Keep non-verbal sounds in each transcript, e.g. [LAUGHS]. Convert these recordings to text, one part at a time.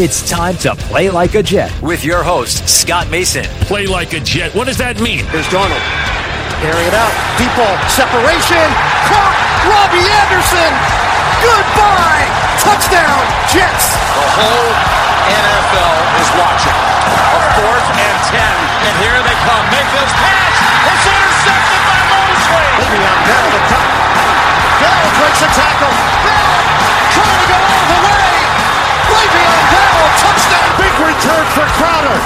It's time to play like a Jet with your host, Scott Mason. Play like a Jet. What does that mean? Here's Darnold. Carrying it out. Deep ball. Separation. Caught. Robbie Anderson. Goodbye. Touchdown. Jets. The whole NFL is watching. A fourth and ten. And here they come. Mayfield's pass. It's intercepted by Mosley. Le'Veon Bell the top. Bell breaks a tackle. Bell trying to go all Touchdown. Big return for Crowder.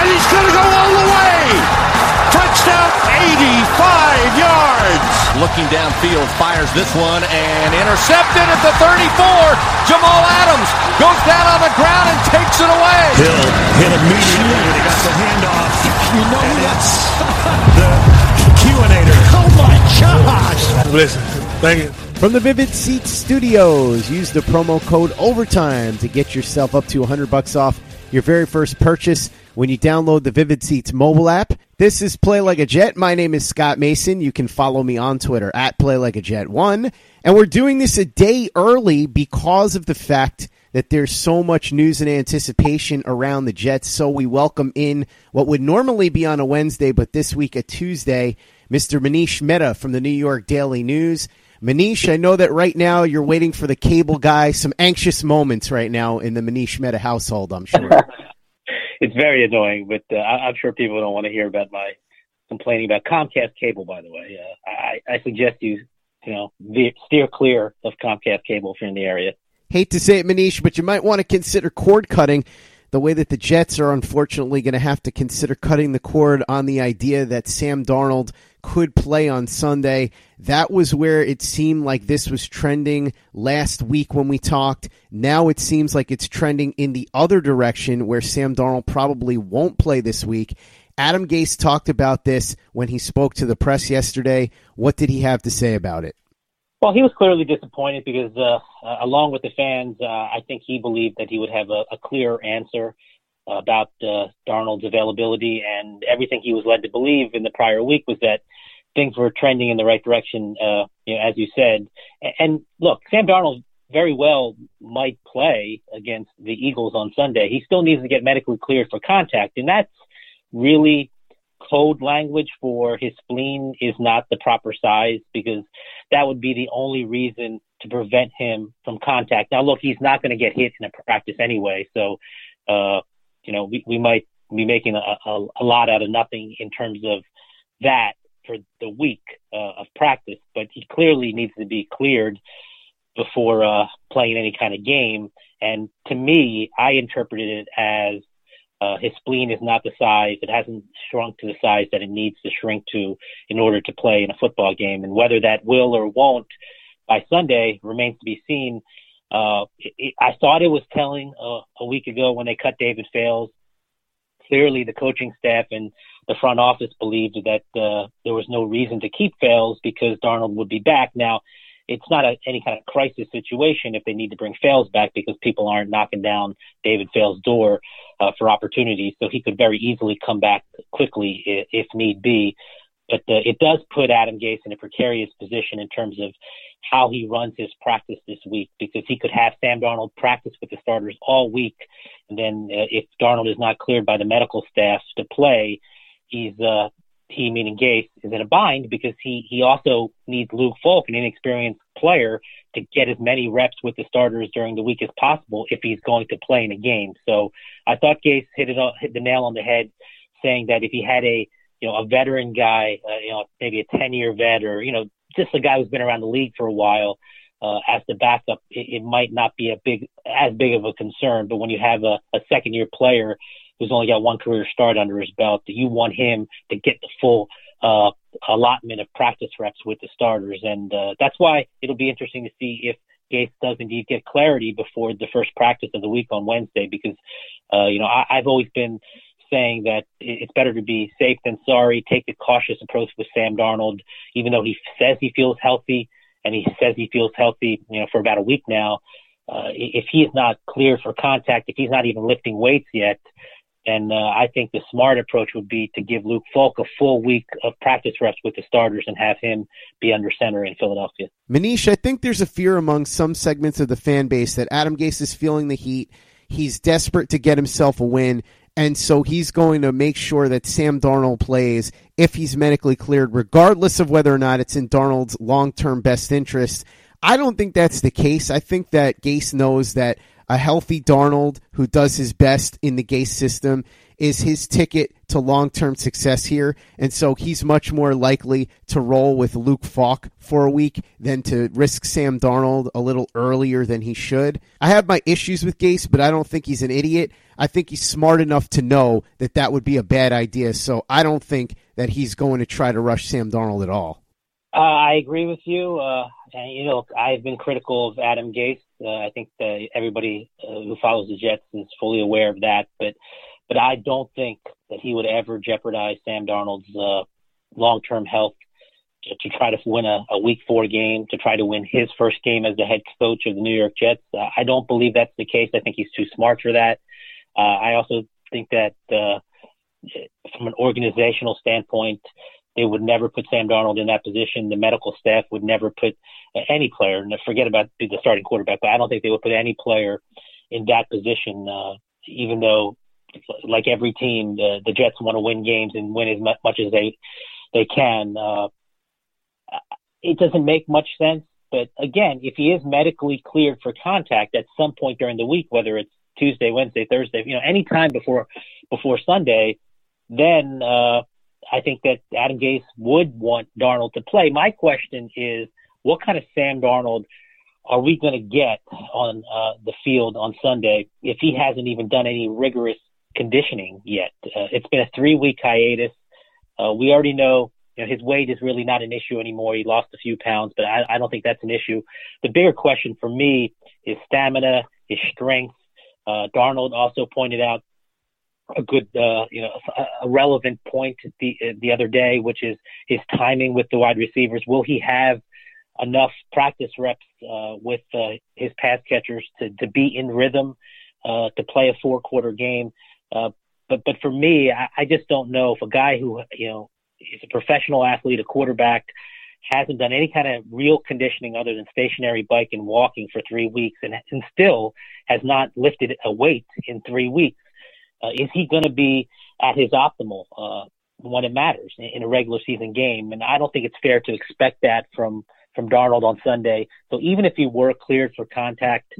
And he's going to go all the way. Touchdown, 85 yards. Looking downfield, fires this one and intercepted at the 34. Jamal Adams goes down on the ground and takes it away. Hill hit immediately when he got the handoff. You know and that's [LAUGHS] the QAnator. oh my gosh! Listen, thank you. From the Vivid Seats Studios, use the promo code OVERTIME to get yourself up to 100 bucks off your very first purchase when you download the Vivid Seats mobile app. This is Play Like a Jet. My name is Scott Mason. You can follow me on Twitter at Play Like a Jet One, and we're doing this a day early because of the fact that there's so much news and anticipation around the Jets. So we welcome in what would normally be on a Wednesday, but this week a Tuesday, Mr. Manish Mehta from the New York Daily News. Manish, I know that right now you're waiting for the cable guy. Some anxious moments right now in the Manish Mehta household, I'm sure. [LAUGHS] it's very annoying, but uh, I'm sure people don't want to hear about my complaining about Comcast cable. By the way, uh, I, I suggest you, you know, steer clear of Comcast cable if you're in the area. Hate to say it, Manish, but you might want to consider cord cutting the way that the Jets are unfortunately going to have to consider cutting the cord on the idea that Sam Darnold could play on Sunday. That was where it seemed like this was trending last week when we talked. Now it seems like it's trending in the other direction where Sam Darnold probably won't play this week. Adam Gase talked about this when he spoke to the press yesterday. What did he have to say about it? Well, he was clearly disappointed because, uh, uh, along with the fans, uh, I think he believed that he would have a, a clear answer about uh, Darnold's availability, and everything he was led to believe in the prior week was that things were trending in the right direction. Uh, you know, as you said, and, look, Sam Darnold very well might play against the Eagles on Sunday. He still needs to get medically cleared for contact, and that's really code language for his spleen is not the proper size because that would be the only reason to prevent him from contact. Now, look, he's not going to get hit in a practice anyway, so uh, you know we, we might be making a, a, a lot out of nothing in terms of that for the week uh, of practice. But he clearly needs to be cleared before uh, playing any kind of game. And to me, I interpreted it as uh, his spleen is not the size; it hasn't shrunk to the size that it needs to shrink to in order to play in a football game. And whether that will or won't by Sunday remains to be seen. Uh, it, it, I thought it was telling uh, a week ago when they cut David Fales. Clearly, the coaching staff and the front office believed that uh, there was no reason to keep Fales because Darnold would be back. Now, it's not a, any kind of crisis situation if they need to bring Fales back because people aren't knocking down David Fales' door uh, for opportunities. So he could very easily come back quickly if, if need be. But uh, it does put Adam Gase in a precarious position in terms of how he runs his practice this week because he could have Sam Darnold practice with the starters all week. And then uh, if Darnold is not cleared by the medical staff to play, he's uh, he meaning Gase is in a bind because he he also needs Luke Falk, an inexperienced player, to get as many reps with the starters during the week as possible if he's going to play in a game. So I thought Gase hit it hit the nail on the head, saying that if he had a you know a veteran guy, uh, you know maybe a ten year vet or you know just a guy who's been around the league for a while. Uh, as the backup, it, it might not be a big, as big of a concern. But when you have a, a second year player who's only got one career start under his belt, that you want him to get the full uh, allotment of practice reps with the starters. And uh, that's why it'll be interesting to see if Gase does indeed get clarity before the first practice of the week on Wednesday, because, uh, you know, I, I've always been saying that it's better to be safe than sorry, take a cautious approach with Sam Darnold, even though he says he feels healthy and he says he feels healthy, you know, for about a week now. Uh, if he is not cleared for contact, if he's not even lifting weights yet, and uh, I think the smart approach would be to give Luke Falk a full week of practice reps with the starters and have him be under center in Philadelphia. Manish, I think there's a fear among some segments of the fan base that Adam Gase is feeling the heat. He's desperate to get himself a win. And so he's going to make sure that Sam Darnold plays if he's medically cleared, regardless of whether or not it's in Darnold's long term best interest. I don't think that's the case. I think that Gase knows that a healthy Darnold who does his best in the Gase system is his ticket to long term success here. And so he's much more likely to roll with Luke Falk for a week than to risk Sam Darnold a little earlier than he should. I have my issues with Gase, but I don't think he's an idiot. I think he's smart enough to know that that would be a bad idea. So I don't think that he's going to try to rush Sam Darnold at all. Uh, I agree with you. Uh, and, you know, I've been critical of Adam Gase. Uh, I think that everybody uh, who follows the Jets is fully aware of that. But but I don't think that he would ever jeopardize Sam Darnold's uh, long-term health to, to try to win a, a Week Four game, to try to win his first game as the head coach of the New York Jets. Uh, I don't believe that's the case. I think he's too smart for that. Uh, I also think that uh, from an organizational standpoint, they would never put Sam Darnold in that position. The medical staff would never put any player, and forget about the starting quarterback, but I don't think they would put any player in that position, uh, even though like every team, the, the Jets want to win games and win as much as they they can. Uh, it doesn't make much sense. But again, if he is medically cleared for contact at some point during the week, whether it's Tuesday, Wednesday, Thursday, you know, any time before before Sunday, then uh, I think that Adam Gase would want Darnold to play. My question is, what kind of Sam Darnold are we going to get on uh, the field on Sunday if he hasn't even done any rigorous conditioning yet. Uh, it's been a three week hiatus. Uh, we already know, you know, his weight is really not an issue anymore. He lost a few pounds, but I, I don't think that's an issue. The bigger question for me is stamina, his strength. Uh, Darnold also pointed out a good, uh, you know, a, relevant point the the other day, which is his timing with the wide receivers. Will he have enough practice reps uh, with uh, his pass catchers to to be in rhythm uh, to play a four quarter game? Uh, but but for me, I, I just don't know if a guy who you know is a professional athlete, a quarterback, hasn't done any kind of real conditioning other than stationary bike and walking for three weeks, and, and still has not lifted a weight in three weeks. Uh, is he going to be at his optimal uh, when it matters in, in a regular season game? And I don't think it's fair to expect that from from Darnold on Sunday. So even if he were cleared for contact,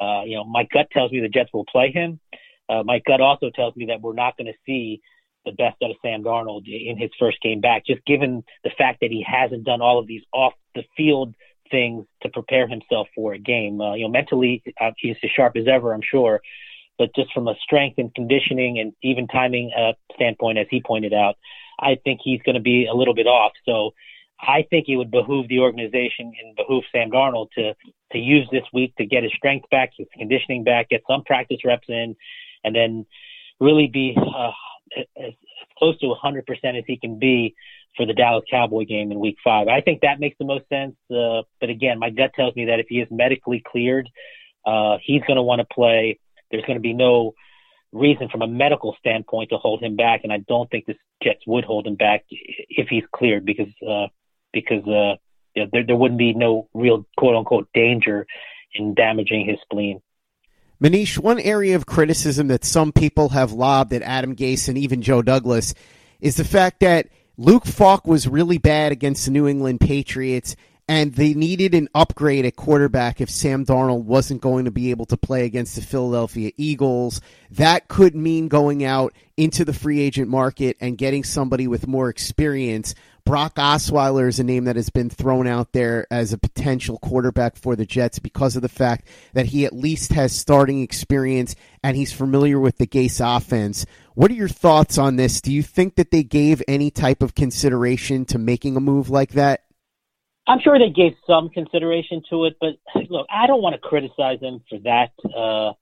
uh, you know, my gut tells me the Jets will play him. Uh, my gut also tells me that we're not going to see the best out of Sam Darnold in his first game back, just given the fact that he hasn't done all of these off the field things to prepare himself for a game. Uh, you know, mentally, uh, he's as sharp as ever, I'm sure, but just from a strength and conditioning and even timing uh, standpoint, as he pointed out, I think he's going to be a little bit off. So I think it would behoove the organization and behoove Sam Darnold to to use this week to get his strength back, his conditioning back, get some practice reps in, and then really be uh, as close to 100% as he can be for the Dallas Cowboy game in Week Five. I think that makes the most sense. Uh, but again, my gut tells me that if he is medically cleared, uh, he's going to want to play. There's going to be no reason from a medical standpoint to hold him back, and I don't think the Jets would hold him back if he's cleared because uh, because uh, you know, there there wouldn't be no real quote unquote danger in damaging his spleen. Manish, one area of criticism that some people have lobbed at Adam Gase and even Joe Douglas is the fact that Luke Falk was really bad against the New England Patriots, and they needed an upgrade at quarterback if Sam Darnold wasn't going to be able to play against the Philadelphia Eagles. That could mean going out into the free agent market and getting somebody with more experience. Brock Osweiler is a name that has been thrown out there as a potential quarterback for the Jets because of the fact that he at least has starting experience and he's familiar with the Gase offense. What are your thoughts on this? Do you think that they gave any type of consideration to making a move like that? I'm sure they gave some consideration to it, but look, I don't want to criticize them for that, uh,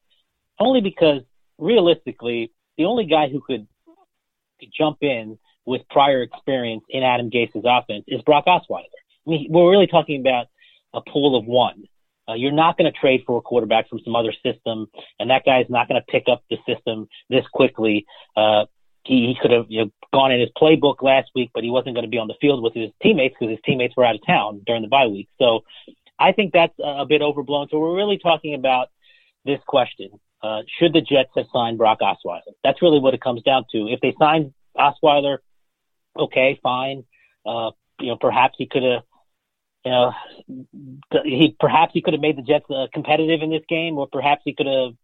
only because realistically, the only guy who could, jump in with prior experience in Adam Gase's offense is Brock Osweiler. I mean, we're really talking about a pool of one. Uh, you're not going to trade for a quarterback from some other system, and that guy is not going to pick up the system this quickly. Uh, he, he could have you know, gone in his playbook last week, but he wasn't going to be on the field with his teammates because his teammates were out of town during the bye week. So I think that's a bit overblown. So we're really talking about this question. uh, should the Jets have signed Brock Osweiler? That's really what it comes down to. If they signed Osweiler, okay, fine. Uh, you know, perhaps he could have, you know, he perhaps he could have made the Jets uh, competitive in this game, or perhaps he could have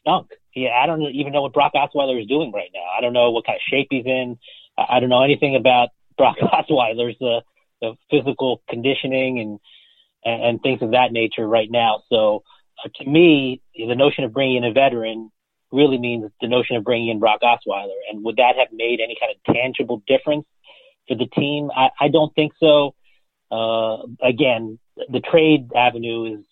stunk. Yeah, I don't even know what Brock Osweiler is doing right now. I don't know what kind of shape he's in. I don't know anything about [LAUGHS] Brock Osweiler's uh, the physical conditioning and, and and things of that nature right now. So uh, to me, the notion of bringing in a veteran really means the notion of bringing in Brock Osweiler. And would that have made any kind of tangible difference for the team? I, I don't think so. Uh, again, the trade avenue is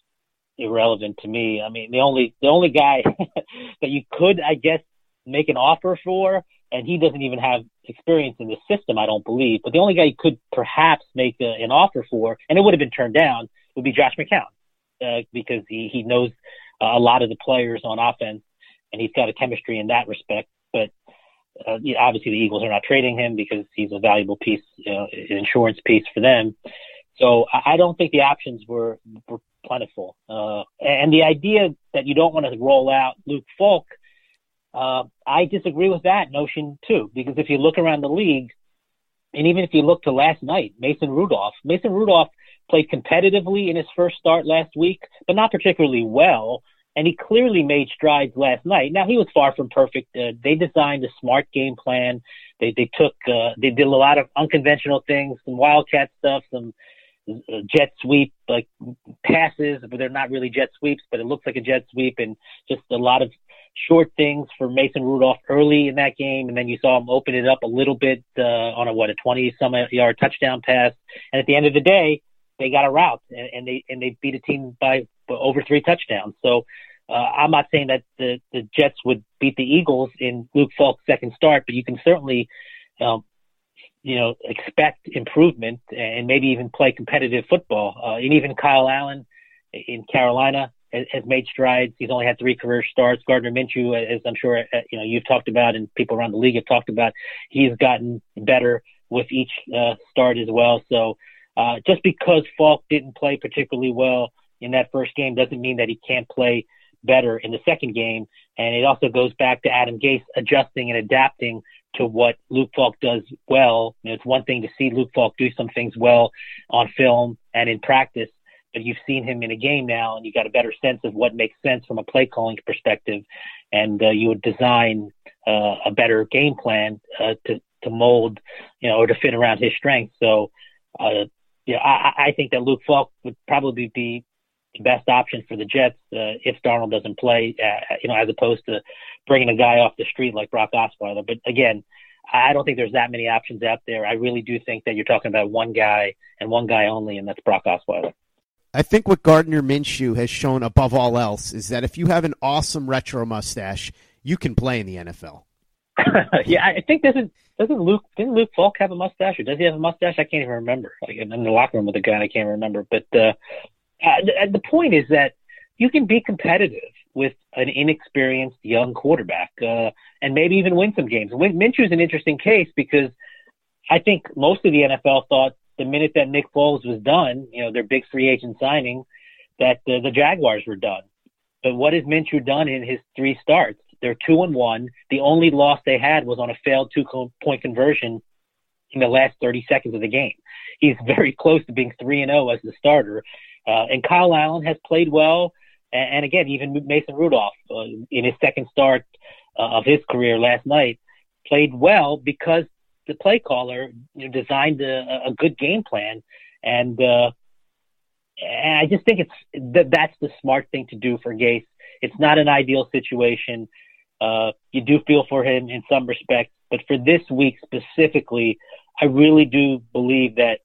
irrelevant to me. I mean, the only the only guy [LAUGHS] that you could, I guess, make an offer for, and he doesn't even have experience in the system, I don't believe. But the only guy you could perhaps make a, an offer for, and it would have been turned down, would be Josh McCown uh, because he he knows uh, a lot of the players on offense, and he's got a chemistry in that respect. But uh, obviously, the Eagles are not trading him because he's a valuable piece, you know, insurance piece for them. So I don't think the options were, were plentiful. Uh, and the idea that you don't want to roll out Luke Falk, uh, I disagree with that notion too, because if you look around the league, and even if you look to last night, Mason Rudolph, Mason Rudolph played competitively in his first start last week, but not particularly well. And he clearly made strides last night. Now he was far from perfect. Uh, they designed a smart game plan. They they took uh, they did a lot of unconventional things, some wildcat stuff, some jet sweep like passes, but they're not really jet sweeps, but it looks like a jet sweep, and just a lot of short things for Mason Rudolph early in that game, and then you saw him open it up a little bit uh, on a what a 20 some yard touchdown pass, and at the end of the day, they got a route and, and they and they beat a team by over three touchdowns. So uh, I'm not saying that the the Jets would beat the Eagles in Luke Falk's second start, but you can certainly um, you know expect improvement and maybe even play competitive football. Uh, and even Kyle Allen in Carolina has, has made strides. He's only had three career starts. Gardner Minshew, as I'm sure uh, you know you've talked about and people around the league have talked about, he's gotten better with each uh, start as well. So uh, just because Falk didn't play particularly well in that first game doesn't mean that he can't play better in the second game. And it also goes back to Adam Gase adjusting and adapting to what Luke Falk does well. You know, it's one thing to see Luke Falk do some things well on film and in practice, but you've seen him in a game now and you got a better sense of what makes sense from a play calling perspective. And uh, you would design uh, a better game plan uh, to, to mold, you know, or to fit around his strengths. So, uh, I, I think that Luke Falk would probably be the best option for the Jets uh, if Darnold doesn't play, uh, you know, as opposed to bringing a guy off the street like Brock Osweiler. But again, I don't think there's that many options out there. I really do think that you're talking about one guy and one guy only, and that's Brock Osweiler. I think what Gardner Minshew has shown above all else is that if you have an awesome retro mustache, you can play in the NFL. [LAUGHS] yeah, I think doesn't doesn't Luke didn't Luke Falk have a mustache or does he have a mustache? I can't even remember. Like in the locker room with a guy, I can't remember. But uh, uh, the, the point is that you can be competitive with an inexperienced young quarterback uh, and maybe even win some games. Minshew is an interesting case because I think most of the NFL thought the minute that Nick Foles was done, you know, their big free agent signing, that uh, the Jaguars were done. But what has Minshew done in his three starts? They're two and one. The only loss they had was on a failed two point conversion in the last 30 seconds of the game. He's [LAUGHS] very close to being three and zero as the starter. Uh, and Kyle Allen has played well. And, and again, even Mason Rudolph uh, in his second start uh, of his career last night played well because the play caller you know, designed a, a good game plan. And, uh, and I just think it's that that's the smart thing to do for Gase. It's not an ideal situation. Uh, you do feel for him in some respects, but for this week specifically, I really do believe that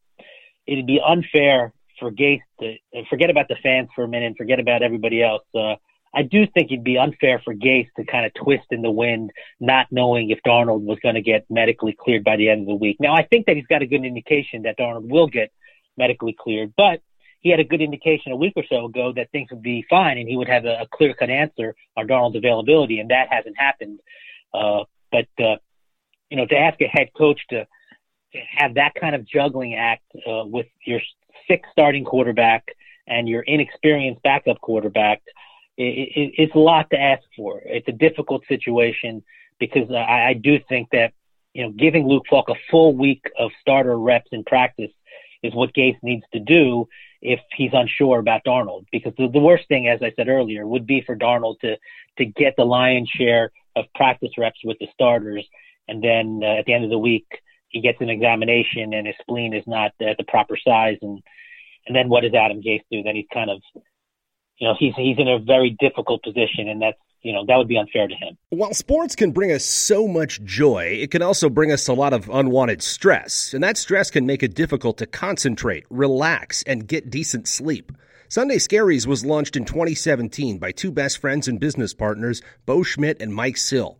it'd be unfair for Gase to forget about the fans for a minute, forget about everybody else. Uh, I do think it'd be unfair for Gase to kind of twist in the wind, not knowing if Darnold was going to get medically cleared by the end of the week. Now, I think that he's got a good indication that Darnold will get medically cleared, but he had a good indication a week or so ago that things would be fine and he would have a, a clear cut answer on Darnold's availability, and that hasn't happened. Uh, but, uh, you know, to ask a head coach to, to have that kind of juggling act uh, with your sixth starting quarterback and your inexperienced backup quarterback, it, it, it's a lot to ask for. It's a difficult situation because I, I do think that you know giving Luke Falk a full week of starter reps in practice is what Gase needs to do if he's unsure about Darnold. Because the, the worst thing, as I said earlier, would be for Darnold to to get the lion's share of practice reps with the starters, and then uh, at the end of the week he gets an examination and his spleen is not at the proper size, and and then what does Adam Gase do? Then he's kind of you know he's he's in a very difficult position, and that's you know, that would be unfair to him. While sports can bring us so much joy, it can also bring us a lot of unwanted stress. And that stress can make it difficult to concentrate, relax, and get decent sleep. Sunday Scaries was launched in 2017 by two best friends and business partners, Bo Schmidt and Mike Sill.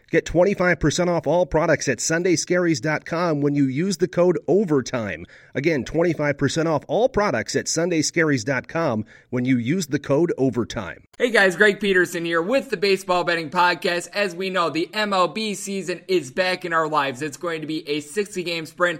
Get 25% off all products at sundayscaries.com when you use the code OVERTIME. Again, 25% off all products at sundayscaries.com when you use the code OVERTIME. Hey guys, Greg Peterson here with the Baseball Betting Podcast. As we know, the MLB season is back in our lives. It's going to be a 60 game sprint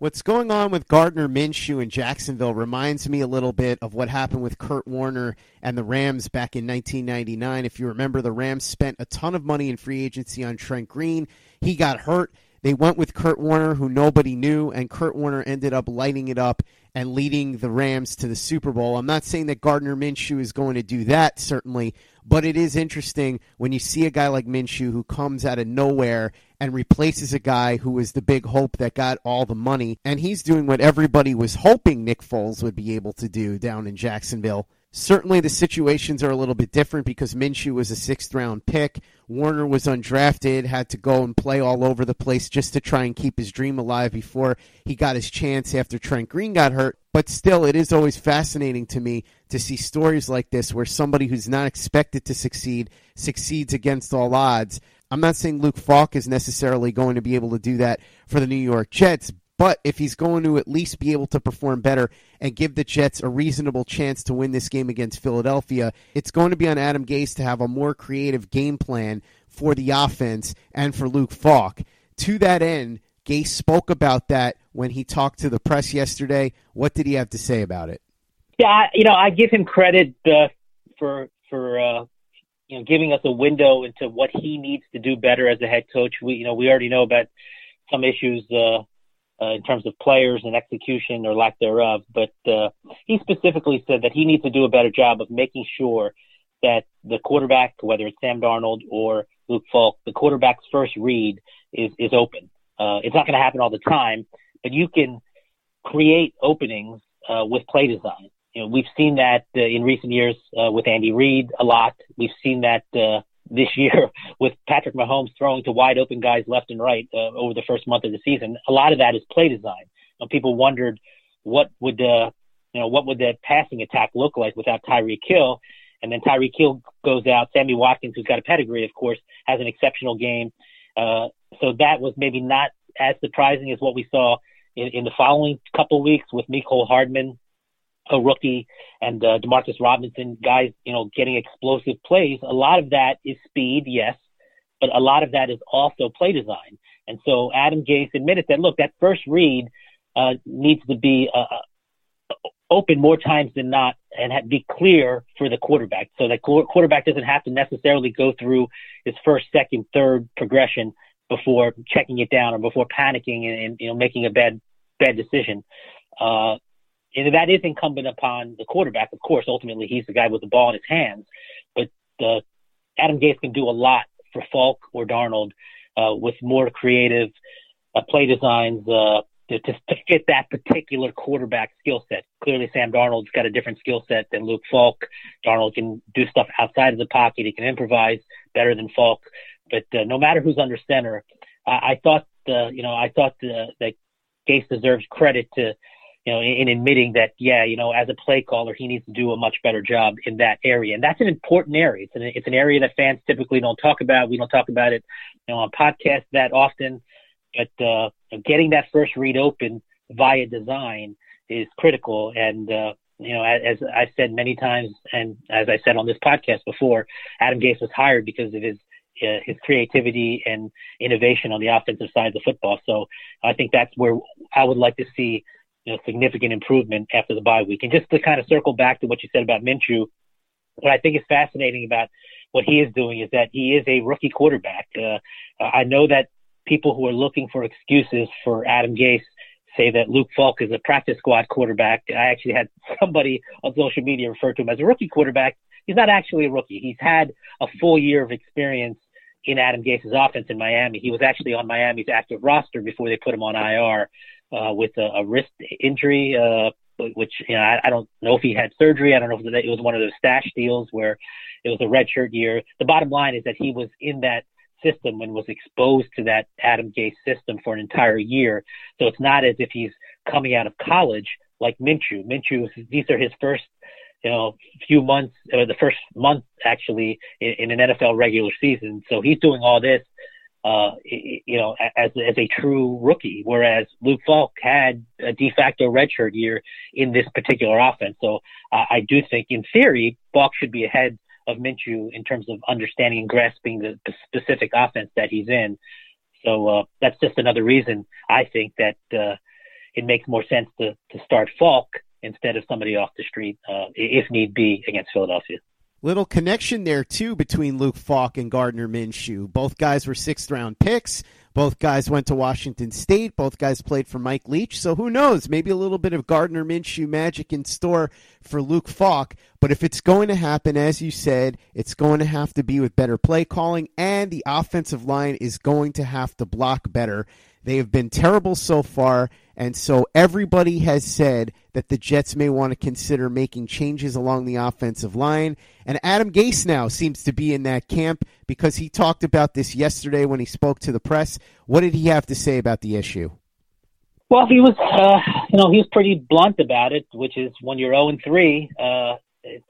What's going on with Gardner Minshew in Jacksonville reminds me a little bit of what happened with Kurt Warner and the Rams back in 1999. If you remember, the Rams spent a ton of money in free agency on Trent Green. He got hurt. They went with Kurt Warner, who nobody knew, and Kurt Warner ended up lighting it up and leading the Rams to the Super Bowl. I'm not saying that Gardner Minshew is going to do that, certainly, but it is interesting when you see a guy like Minshew who comes out of nowhere and replaces a guy who was the big hope that got all the money. And he's doing what everybody was hoping Nick Foles would be able to do down in Jacksonville. Certainly, the situations are a little bit different because Minshew was a sixth round pick. Warner was undrafted, had to go and play all over the place just to try and keep his dream alive before he got his chance after Trent Green got hurt. But still, it is always fascinating to me to see stories like this where somebody who's not expected to succeed succeeds against all odds. I'm not saying Luke Falk is necessarily going to be able to do that for the New York Jets, but if he's going to at least be able to perform better and give the Jets a reasonable chance to win this game against Philadelphia, it's going to be on Adam Gase to have a more creative game plan for the offense and for Luke Falk. To that end, Gase spoke about that when he talked to the press yesterday. What did he have to say about it? Yeah, you know, I give him credit uh, for for uh, you know giving us a window into what he needs to do better as a head coach. We you know we already know about some issues uh, uh, in terms of players and execution or lack thereof. But uh, he specifically said that he needs to do a better job of making sure that the quarterback, whether it's Sam Darnold or Luke Falk, the quarterback's first read is is open. Uh, it's not going to happen all the time, but you can create openings uh, with play design. You know, we've seen that uh, in recent years uh, with Andy Reid a lot. We've seen that uh, [LAUGHS] this year with Patrick Mahomes throwing to wide open guys left and right uh, over the first month of the season. A lot of that is play design. You know, people wondered what would uh, you know what would that passing attack look like without Tyreek Hill, and then Tyreek Hill goes out. Sammy Watkins, who's got a pedigree, of course, has an exceptional game. Uh, so that was maybe not as surprising as what we saw in, in the following couple weeks with Mecole Hardman a rookie and uh, Demarcus Robinson, guys, you know, getting explosive plays. A lot of that is speed, yes, but a lot of that is also play design. And so Adam Gase admitted that look, that first read uh, needs to be uh, uh open more times than not and be clear for the quarterback. So that the quarterback doesn't have to necessarily go through his first, second, third progression before checking it down or before panicking and, and you know making a bad bad decision. Uh, and that is incumbent upon the quarterback. Of course, ultimately he's the guy with the ball in his hands, but uh, Adam Gase can do a lot for Falk or Darnold uh, with more creative uh, play designs uh, to, to, fit that particular quarterback skill set. Clearly, Sam Darnold's got a different skill set than Luke Falk. Darnold can do stuff outside of the pocket. He can improvise better than Falk. But uh, no matter who's under center, I, I thought, uh, you know, I thought that Gase deserves credit to, you know, in, in admitting that, yeah, you know, as a play caller, he needs to do a much better job in that area, and that's an important area. It's an it's an area that fans typically don't talk about. We don't talk about it, you know, on podcasts that often. But uh, getting that first read open via design is critical, and uh, you know, as, as I've said many times, and as I said on this podcast before, Adam Gase was hired because of his uh, his creativity and innovation on the offensive side of the football. So I think that's where I would like to see you know, significant improvement after the bye week. And just to kind of circle back to what you said about Minshew, what I think is fascinating about what he is doing is that he is a rookie quarterback. Uh, I know that people who are looking for excuses for Adam Gase say that Luke Falk is a practice squad quarterback. I actually had somebody on social media refer to him as a rookie quarterback. He's not actually a rookie. He's had a full year of experience in Adam Gase's offense in Miami. He was actually on Miami's active roster before they put him on IR uh, with a, a wrist injury, uh, which you know I, I don't know if he had surgery. I don't know if it was one of those stash deals where it was a redshirt year. The bottom line is that he was in that system and was exposed to that Adam Gase system for an entire year. So it's not as if he's coming out of college like Minshew. Minshew, these are his first you know, few months, or the first month actually in, in an NFL regular season. So he's doing all this, uh, you know, as, as a true rookie, whereas Luke Falk had a de facto redshirt year in this particular offense. So uh, I do think in theory, Falk should be ahead of Minshew in terms of understanding and grasping the, specific offense that he's in. So uh, that's just another reason I think that uh, it makes more sense to, to start Falk instead of somebody off the street, uh, if need be, against Philadelphia. Little connection there too between Luke Falk and Gardner Minshew. Both guys were sixth round picks. Both guys went to Washington State. Both guys played for Mike Leach. So who knows? Maybe a little bit of Gardner Minshew magic in store for Luke Falk. But if it's going to happen, as you said, it's going to have to be with better play calling, and the offensive line is going to have to block better. They have been terrible so far, and so everybody has said that the Jets may want to consider making changes along the offensive line. And Adam Gase now seems to be in that camp because he talked about this yesterday when he spoke to the press. What did he have to say about the issue? Well, he was, uh, you know, he was pretty blunt about it, which is when you're 0 and 3, uh,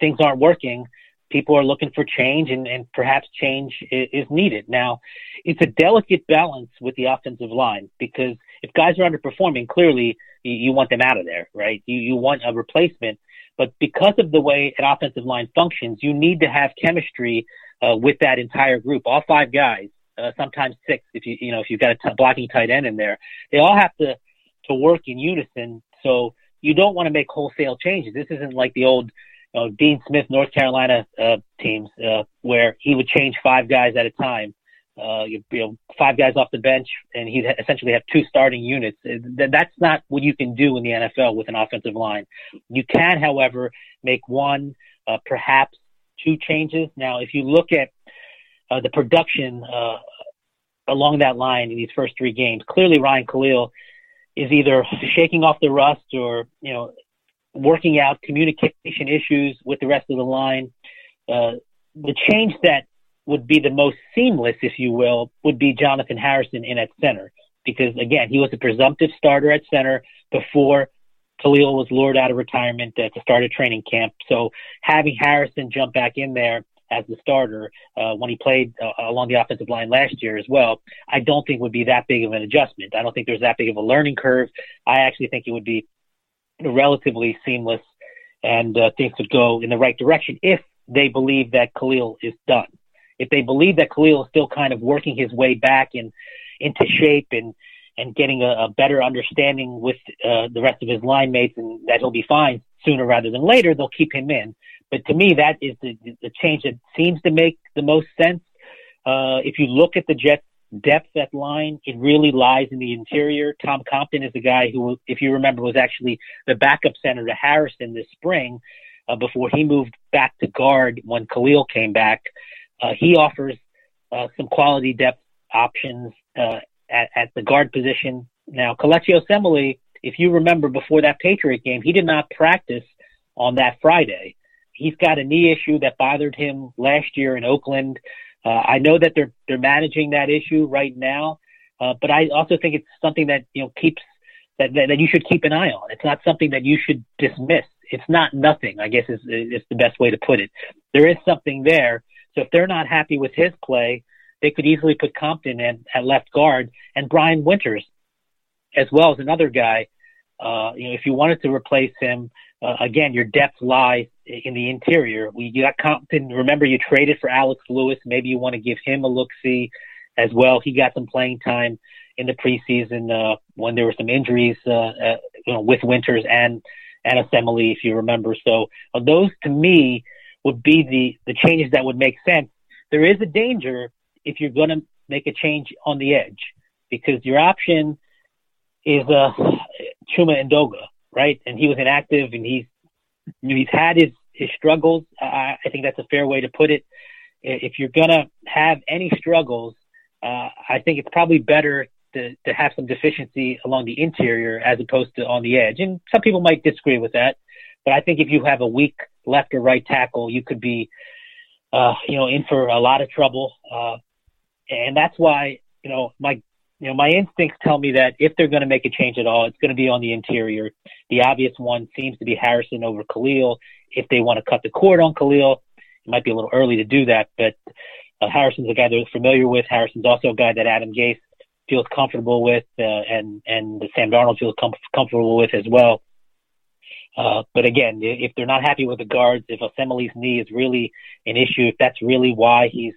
things aren't working people are looking for change and, and perhaps change is, needed. Now, it's a delicate balance with the offensive line because if guys are underperforming, clearly you, you want them out of there, right? You, you want a replacement. But because of the way an offensive line functions, you need to have chemistry uh, with that entire group, all five guys, uh, sometimes six if you you know if you've got a t- blocking tight end in there. They all have to to work in unison. So you don't want to make wholesale changes. This isn't like the old uh, Dean Smith, North Carolina uh, teams, uh, where he would change five guys at a time. Uh, you, you know, five guys off the bench, and he'd essentially have two starting units. Uh, that's not what you can do in the NFL with an offensive line. You can, however, make one, uh, perhaps two changes. Now, if you look at uh, the production uh, along that line in these first three games, clearly Ryan Kalil is either shaking off the rust or you know working out communication issues with the rest of the line. Uh, the change that would be the most seamless, if you will, would be Jonathan Harrison in at center. Because again, he was a presumptive starter at center before Kalil was lured out of retirement uh, to start a training camp. So having Harrison jump back in there as the starter uh, when he played uh, along the offensive line last year as well, I don't think would be that big of an adjustment. I don't think there's that big of a learning curve. I actually think it would be relatively seamless and uh, things would go in the right direction if they believe that Kalil is done. If they believe that Kalil is still kind of working his way back in, into shape and, and getting a, a better understanding with uh, the rest of his line mates and that he'll be fine, sooner rather than later, they'll keep him in. But to me, that is the, the change that seems to make the most sense. Uh, if you look at the Jets depth at line, it really lies in the interior. Tom Compton is the guy who, if you remember, was actually the backup center to Harrison this spring uh, before he moved back to guard when Kalil came back. Uh, he offers uh, some quality depth options uh, at, at the guard position. Now, Kelechi Osemele, if you remember before that Patriot game, he did not practice on that Friday. He's got a knee issue that bothered him last year in Oakland. Uh, I know that they're they're managing that issue right now, uh, but I also think it's something that you know keeps that, that that you should keep an eye on. It's not something that you should dismiss. It's not nothing. I guess is is the best way to put it. There is something there. So if they're not happy with his play, they could easily put Compton at, at left guard and Brian Winters as well as another guy. Uh, you know, if you wanted to replace him, uh, again, your depth lies in the interior. We you got Compton. Remember, you traded for Alex Lewis. Maybe you want to give him a look see as well. He got some playing time in the preseason uh, when there were some injuries, uh, uh, you know, with Winters and and Osemele, if you remember. So uh, those to me would be the the changes that would make sense. There is a danger if you're going to make a change on the edge because your option is uh, Chuma Edoga, right? And he was inactive and he's he's had his his struggles. I, I think that's a fair way to put it. If you're gonna have any struggles, uh, I think it's probably better to, to have some deficiency along the interior as opposed to on the edge. And some people might disagree with that, but I think if you have a weak left or right tackle, you could be, uh, you know, in for a lot of trouble. Uh, and that's why, you know, my you know, my instincts tell me that if they're going to make a change at all, it's going to be on the interior. The obvious one seems to be Harrison over Kalil. If they want to cut the cord on Kalil, it might be a little early to do that, but uh, Harrison's a guy they're familiar with. Harrison's also a guy that Adam Gase feels comfortable with, uh, and and Sam Darnold feels com- comfortable with as well. Uh, but again, if they're not happy with the guards, if Osemele's knee is really an issue, if that's really why he's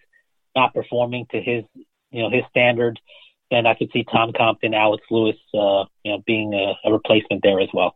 not performing to his you know his standard, and I could see Tom Compton, Alex Lewis, uh, you know, being a, a replacement there as well.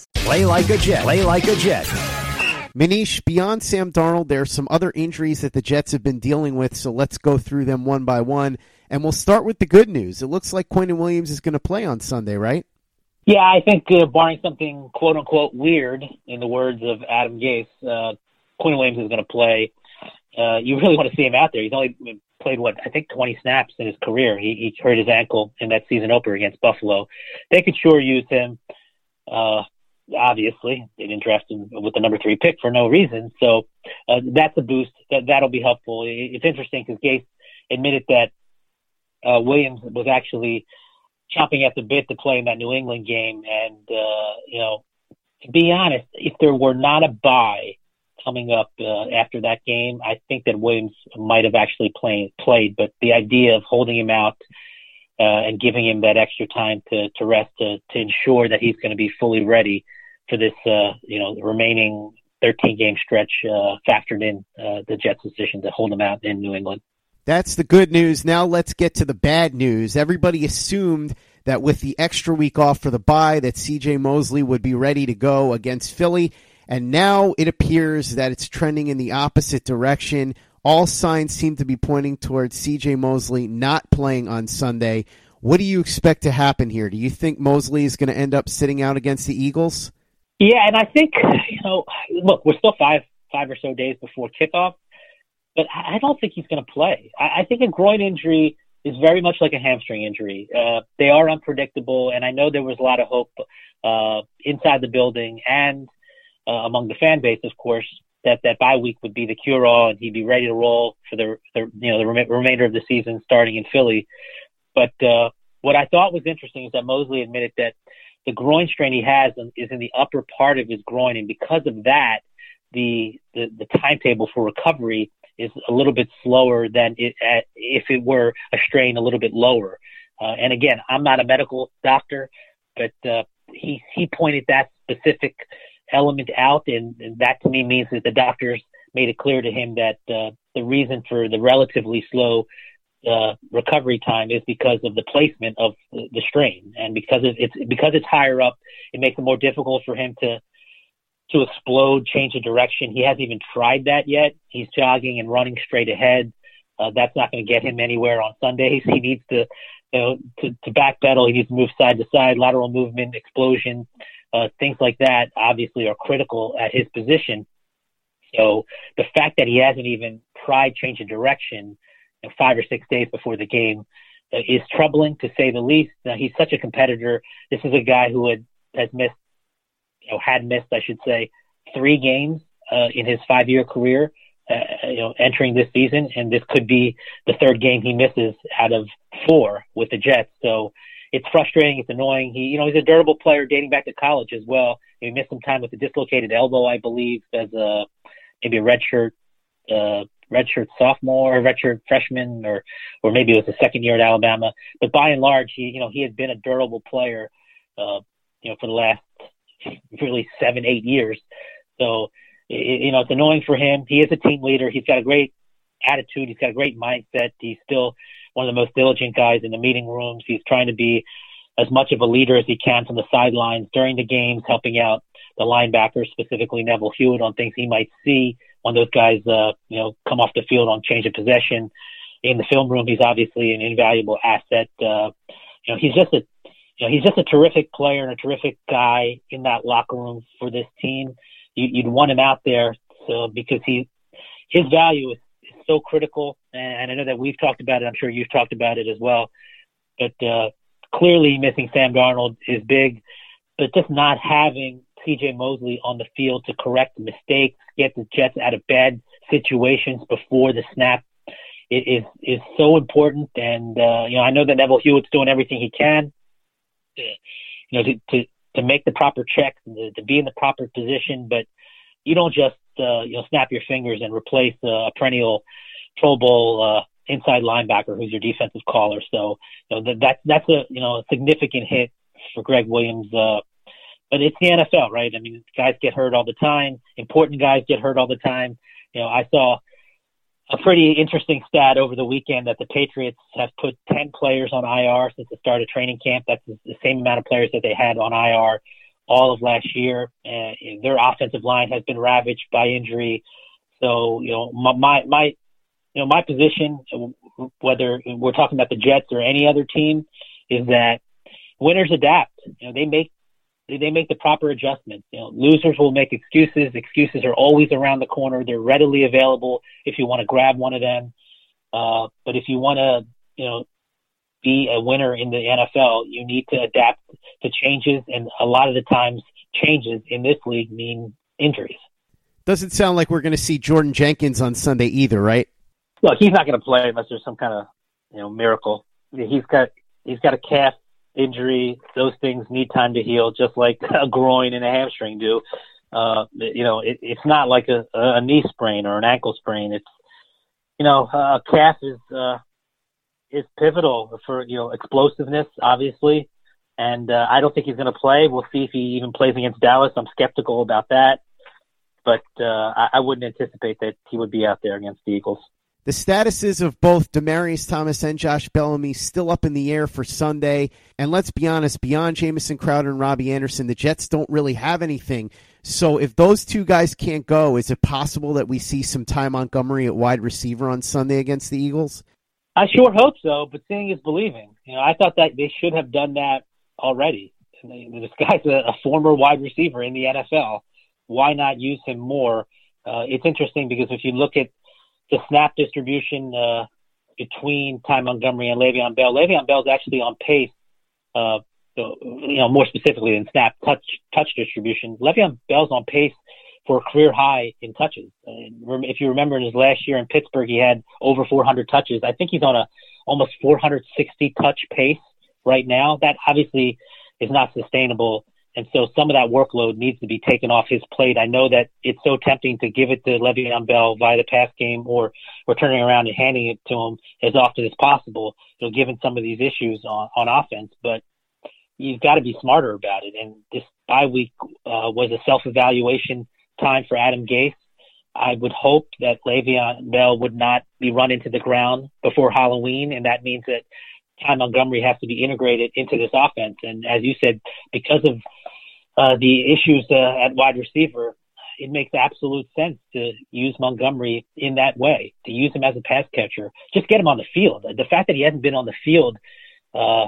Play like a Jet. Play like a Jet. Manish, beyond Sam Darnold, there are some other injuries that the Jets have been dealing with, so let's go through them one by one. And we'll start with the good news. It looks like Quinnen Williams is going to play on Sunday, right? Yeah, I think, uh, barring something quote unquote weird, in the words of Adam Gase, uh, Quinnen Williams is going to play. Uh, you really want to see him out there. He's only played, what, I think 20 snaps in his career. He, he hurt his ankle in that season opener against Buffalo. They could sure use him. Uh, obviously they didn't draft him with the number three pick for no reason. So uh, that's a boost. That that'll be helpful. It's interesting because Gase admitted that uh, Williams was actually chomping at the bit to play in that New England game. And uh, you know, to be honest, if there were not a bye coming up uh, after that game, I think that Williams might have actually played played. But the idea of holding him out uh, and giving him that extra time to, to rest to, to ensure that he's going to be fully ready for this, uh, you know, remaining 13 game stretch uh, factored in uh, the Jets' decision to hold him out in New England. That's the good news. Now let's get to the bad news. Everybody assumed that with the extra week off for the bye that CJ Mosley would be ready to go against Philly. And now it appears that it's trending in the opposite direction. All signs seem to be pointing towards CJ Mosley not playing on Sunday. What do you expect to happen here? Do you think Mosley is going to end up sitting out against the Eagles? Yeah, and I think you know, look, we're still five five or so days before kickoff, but I don't think he's going to play. I, I think a groin injury is very much like a hamstring injury. Uh, they are unpredictable, and I know there was a lot of hope uh, inside the building and uh, among the fan base, of course, that that bye week would be the cure all and he'd be ready to roll for the, the you know the rem- remainder of the season starting in Philly. But uh, what I thought was interesting is that Mosley admitted that the groin strain he has is in the upper part of his groin, and because of that, the the, the timetable for recovery is a little bit slower than it, uh, if it were a strain a little bit lower. Uh, and again, I'm not a medical doctor, but uh, he he pointed that specific element out, and, and that to me means that the doctors made it clear to him that uh, the reason for the relatively slow uh, recovery time is because of the placement of the, the strain, and because it's because it's higher up, it makes it more difficult for him to to explode, change the direction. He hasn't even tried that yet. He's jogging and running straight ahead. Uh, that's not going to get him anywhere on Sundays. He needs to, you know, to, to backpedal. He needs to move side to side, lateral movement, explosion, uh, things like that. Obviously, are critical at his position. So the fact that he hasn't even tried change of direction you know, five or six days before the game uh, is troubling to say the least. Now, he's such a competitor. This is a guy who had has missed you know, had missed, I should say, three games uh, in his five-year career. Uh, you know, entering this season, and this could be the third game he misses out of four with the Jets. So it's frustrating. It's annoying. He, you know, he's a durable player dating back to college as well. He missed some time with a dislocated elbow, I believe, as a maybe a redshirt, uh, redshirt sophomore, or redshirt freshman, or or maybe it was a second year at Alabama. But by and large, he, you know, he had been a durable player, uh, you know, for the last really seven, eight years. So, you know, it's annoying for him. He is a team leader. He's got a great attitude. He's got a great mindset. He's still one of the most diligent guys in the meeting rooms. He's trying to be as much of a leader as he can from the sidelines during the games, helping out the linebackers, specifically Neville Hewitt, on things he might see when those guys, uh, you know, come off the field on change of possession. In the film room, he's obviously an invaluable asset. Uh, you know, he's just a you know, he's just a terrific player and a terrific guy in that locker room for this team. You, you'd want him out there so because he his value is, is so critical, and I know that we've talked about it. I'm sure you've talked about it as well. But uh, clearly, missing Sam Darnold is big. But just not having C.J. Mosley on the field to correct mistakes, get the Jets out of bad situations before the snap is is so important. And uh, you know, I know that Neville Hewitt's doing everything he can to, you know, to, to, to make the proper checks to, to be in the proper position. But you don't just, uh, you know, snap your fingers and replace a perennial Pro Bowl, uh, inside linebacker who's your defensive caller. So, you know, that, that's, that's a, you know, a significant hit for Gregg Williams. Uh, but it's the NFL, right? I mean, guys get hurt all the time. Important guys get hurt all the time. You know, I saw a pretty interesting stat over the weekend that the Patriots have put 10 players on IR since the start of training camp. That's the same amount of players that they had on IR all of last year. And their offensive line has been ravaged by injury. So, you know, my, my, you know, my position, whether we're talking about the Jets or any other team, is that winners adapt. You know, they make they make the proper adjustments. You know, losers will make excuses. Excuses are always around the corner. They're readily available if you want to grab one of them. Uh, but if you want to, you know, be a winner in the NFL, you need to adapt to changes. And a lot of the times, changes in this league mean injuries. Doesn't sound like we're going to see Jordan Jenkins on Sunday either, right? Look, he's not going to play unless there's some kind of, you know, miracle. He's got he's got a calf injury, those things need time to heal, just like [LAUGHS] a groin and a hamstring do. Uh, you know, it, it's not like a, a knee sprain or an ankle sprain. It's, you know, a calf is, uh, is pivotal for, you know, explosiveness, obviously. And, uh, I don't think he's going to play. We'll see if he even plays against Dallas. I'm skeptical about that. But, uh, I, I wouldn't anticipate that he would be out there against the Eagles. The statuses of both Demaryius Thomas and Josh Bellamy still up in the air for Sunday. And let's be honest, beyond Jamison Crowder and Robbie Anderson, the Jets don't really have anything. So if those two guys can't go, is it possible that we see some Ty Montgomery at wide receiver on Sunday against the Eagles? I sure hope so, but seeing is believing. You know, I thought that they should have done that already. This guy's a, a former wide receiver in the NFL. Why not use him more? Uh, it's interesting because if you look at the snap distribution uh, between Ty Montgomery and Le'Veon Bell. Le'Veon Bell's actually on pace, uh, you know, more specifically than snap touch touch distribution. Le'Veon Bell's on pace for a career high in touches. if you remember in his last year in Pittsburgh, he had over 400 touches. I think he's on a almost 460 touch pace right now. That obviously is not sustainable. And so some of that workload needs to be taken off his plate. I know that it's so tempting to give it to Le'Veon Bell via the pass game or, or turning around and handing it to him as often as possible, you know, given some of these issues on, on offense. But you've got to be smarter about it. And this bye week uh, was a self-evaluation time for Adam Gase. I would hope that Le'Veon Bell would not be run into the ground before Halloween, and that means that Ty Montgomery has to be integrated into this offense. And as you said, because of uh, the issues uh, at wide receiver, it makes absolute sense to use Montgomery in that way, to use him as a pass catcher. Just get him on the field. The fact that he hasn't been on the field, uh,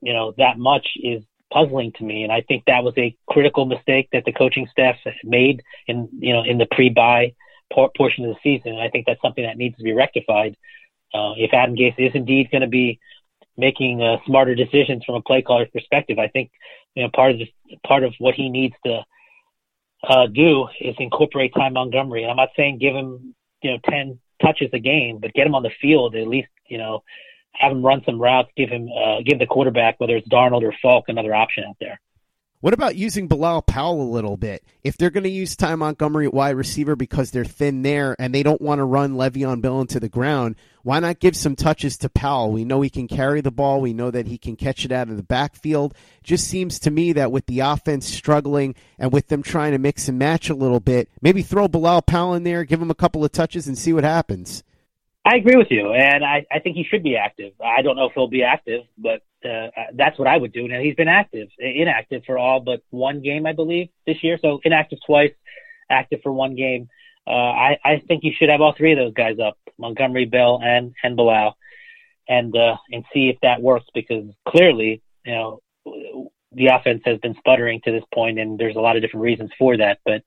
you know, that much is puzzling to me. And I think that was a critical mistake that the coaching staff made in, you know, in the pre-bye portion of the season. And I think that's something that needs to be rectified. Uh, if Adam Gase is indeed going to be making uh, smarter decisions from a play caller's perspective. I think you know part of part of what he needs to uh, do is incorporate Ty Montgomery. And I'm not saying give him you know ten touches a game, but get him on the field at least. You know, have him run some routes, give him uh, give the quarterback whether it's Darnold or Falk another option out there. What about using Bilal Powell a little bit? If they're going to use Ty Montgomery at wide receiver because they're thin there and they don't want to run Le'Veon Bell into the ground, why not give some touches to Powell? We know he can carry the ball. We know that he can catch it out of the backfield. Just seems to me that with the offense struggling and with them trying to mix and match a little bit, maybe throw Bilal Powell in there, give him a couple of touches, and see what happens. I agree with you, and I, I think he should be active. I don't know if he'll be active, but uh, that's what I would do. Now he's been active, inactive for all but one game, I believe, this year. So inactive twice, active for one game. Uh, I, I think you should have all three of those guys up, Montgomery, Bell, and and Bilal, and uh, and see if that works because clearly, you know, the offense has been sputtering to this point, and there's a lot of different reasons for that. But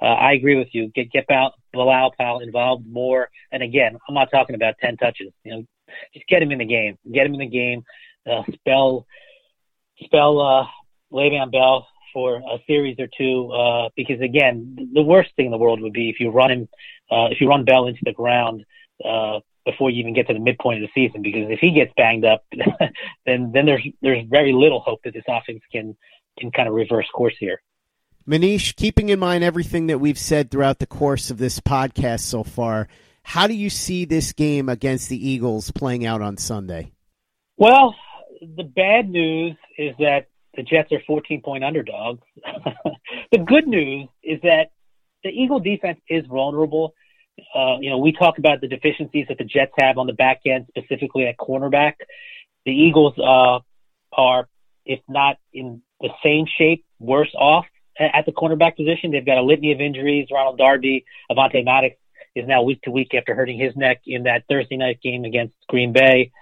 uh, I agree with you. Get get Bilal Powell involved more. And again, I'm not talking about ten touches. You know, just get him in the game. Get him in the game. Uh, spell spell uh, Le'Veon Bell for a series or two. Uh, because again, the worst thing in the world would be if you run him, uh, if you run Bell into the ground. Uh, before you even get to the midpoint of the season, because if he gets banged up, [LAUGHS] then then there's there's very little hope that this offense can can kind of reverse course here. Manish, keeping in mind everything that we've said throughout the course of this podcast so far, how do you see this game against the Eagles playing out on Sunday? Well, the bad news is that the Jets are 14 point underdogs. [LAUGHS] the good news is that the Eagle defense is vulnerable. Uh, you know, we talk about the deficiencies that the Jets have on the back end, specifically at cornerback. The Eagles uh, are, if not in the same shape, worse off at the cornerback position. They've got a litany of injuries. Ronald Darby, Avonte Maddox is now week to week after hurting his neck in that Thursday night game against Green Bay.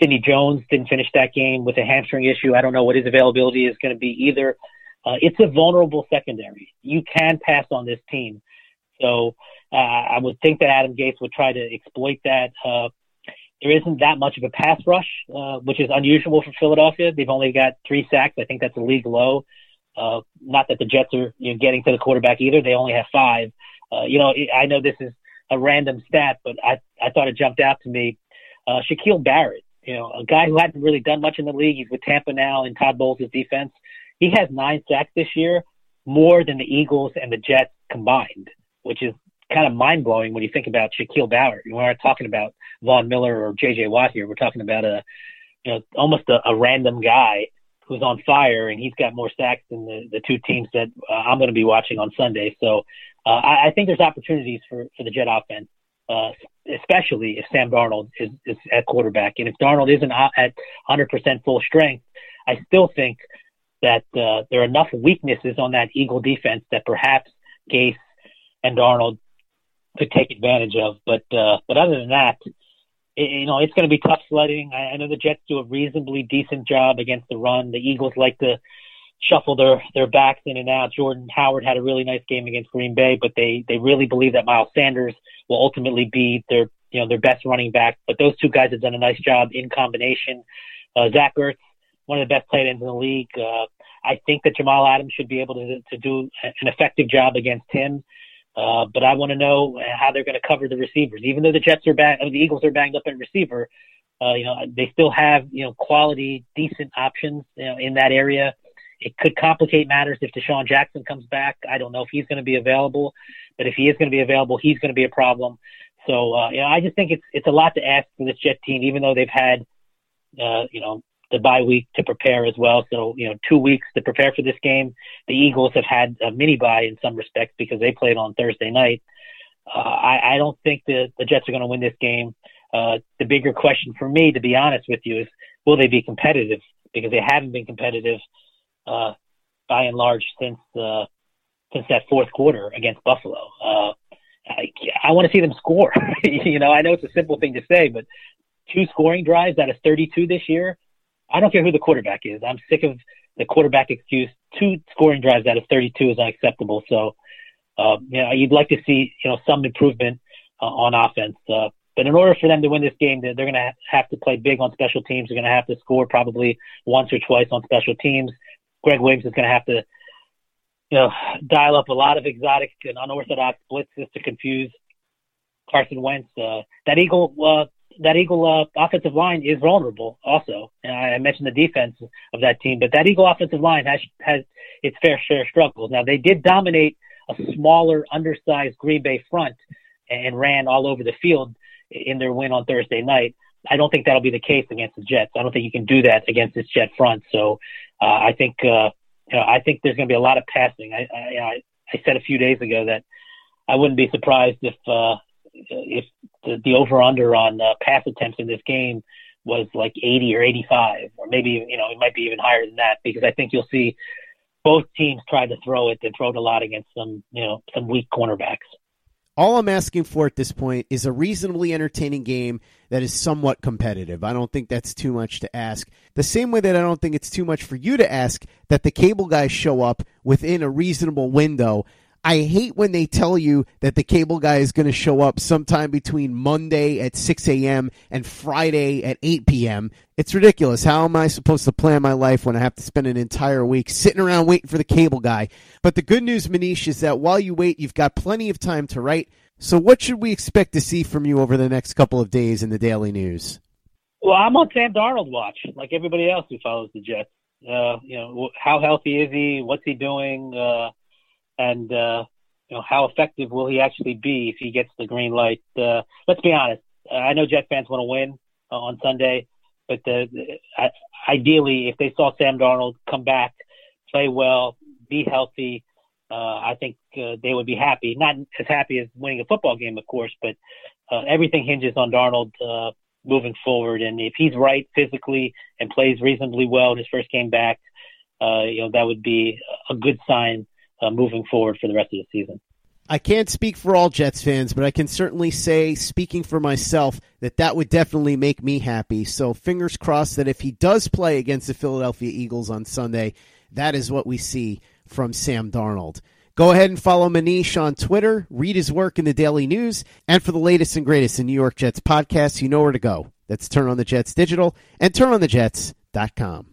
Sidney Jones didn't finish that game with a hamstring issue. I don't know what his availability is going to be either. Uh, it's a vulnerable secondary. You can pass on this team. So uh, I would think that Adam Gase would try to exploit that. Uh, there isn't that much of a pass rush, uh, which is unusual for Philadelphia. They've only got three sacks. I think that's a league low. Uh, not that the Jets are you know, getting to the quarterback either. They only have five. Uh, you know, I know this is a random stat, but I, I thought it jumped out to me. Uh, Shaquil Barrett, you know, a guy who hadn't really done much in the league. He's with Tampa now in Todd Bowles' defense. He has nine sacks this year, more than the Eagles and the Jets combined, which is kind of mind blowing when you think about Shaquil Barrett. We aren't talking about Von Miller or J.J. Watt here. We're talking about a, you know, almost a, a random guy who's on fire, and he's got more sacks than the, the two teams that uh, I'm going to be watching on Sunday. So uh, I, I think there's opportunities for, for the Jet offense, uh, especially if Sam Darnold is, is at quarterback. And if Darnold isn't at 100% full strength, I still think that uh, there are enough weaknesses on that Eagle defense that perhaps Gase and Darnold could take advantage of. But uh, but other than that, you know, it's going to be tough sledding. I, I know the Jets do a reasonably decent job against the run. The Eagles like to shuffle their their backs in and out. Jordan Howard had a really nice game against Green Bay, but they they really believe that Miles Sanders will ultimately be their you know their best running back. But those two guys have done a nice job in combination. Uh, Zach Ertz, one of the best tight ends in the league. Uh, I think that Jamal Adams should be able to to do an effective job against him. Uh, but I want to know how they're going to cover the receivers. Even though the Jets are bang, the Eagles are banged up at receiver, uh, you know, they still have, you know, quality, decent options you know, in that area. it could complicate matters if DeSean Jackson comes back. I don't know if he's going to be available, but if he is going to be available, he's going to be a problem. So, uh, you know, I just think it's it's a lot to ask for this Jet team, even though they've had, uh, you know, the bye week to prepare as well. So, you know, two weeks to prepare for this game. The Eagles have had a mini bye in some respects because they played on Thursday night. Uh, I, I don't think the, the Jets are going to win this game. Uh, the bigger question for me, to be honest with you, is will they be competitive? Because they haven't been competitive uh, by and large since uh, since that fourth quarter against Buffalo. Uh, I, I want to see them score. [LAUGHS] you know, I know it's a simple thing to say, but two scoring drives out of 32 this year. I don't care who the quarterback is. I'm sick of the quarterback excuse. Two scoring drives out of 32 is unacceptable. So, uh, you know, you'd like to see, you know, some improvement uh, on offense. Uh, but in order for them to win this game, they're, they're going to have to play big on special teams. They're going to have to score probably once or twice on special teams. Gregg Williams is going to have to, you know, dial up a lot of exotic and unorthodox blitzes to confuse Carson Wentz. Uh, that Eagle, uh, that Eagle uh, offensive line is vulnerable also. And I mentioned the defense of that team, but that Eagle offensive line has has its fair share of struggles. Now they did dominate a smaller, undersized Green Bay front and ran all over the field in their win on Thursday night. I don't think that'll be the case against the Jets. I don't think you can do that against this Jet front. So uh, I think uh, you know I think there's going to be a lot of passing. I, I I said a few days ago that I wouldn't be surprised if uh, if the, the over under on uh, pass attempts in this game was like 80 or 85, or maybe you know it might be even higher than that because I think you'll see both teams try to throw it and throw it a lot against some you know some weak cornerbacks. All I'm asking for at this point is a reasonably entertaining game that is somewhat competitive. I don't think that's too much to ask. The same way that I don't think it's too much for you to ask that the cable guys show up within a reasonable window I hate when they tell you that the cable guy is going to show up sometime between Monday at 6 a.m. and Friday at 8 p.m. It's ridiculous. How am I supposed to plan my life when I have to spend an entire week sitting around waiting for the cable guy? But the good news, Manish, is that while you wait, you've got plenty of time to write. So, what should we expect to see from you over the next couple of days in the daily news? Well, I'm on Sam Darnold watch, like everybody else who follows the Jets. Uh, you know, how healthy is he? What's he doing? Uh, and uh, you know how effective will he actually be if he gets the green light? Uh, let's be honest. I know Jet fans want to win uh, on Sunday, but uh, ideally, if they saw Sam Darnold come back, play well, be healthy, uh, I think uh, they would be happy. Not as happy as winning a football game, of course, but uh, everything hinges on Darnold uh, moving forward. And if he's right physically and plays reasonably well in his first game back, uh, you know that would be a good sign uh, moving forward for the rest of the season. I can't speak for all Jets fans, but I can certainly say, speaking for myself, that that would definitely make me happy. So fingers crossed that if he does play against the Philadelphia Eagles on Sunday, that is what we see from Sam Darnold. Go ahead and follow Manish on Twitter, read his work in the Daily News, and for the latest and greatest in New York Jets podcasts, you know where to go. That's Turn on the Jets Digital and turnonthejets.com.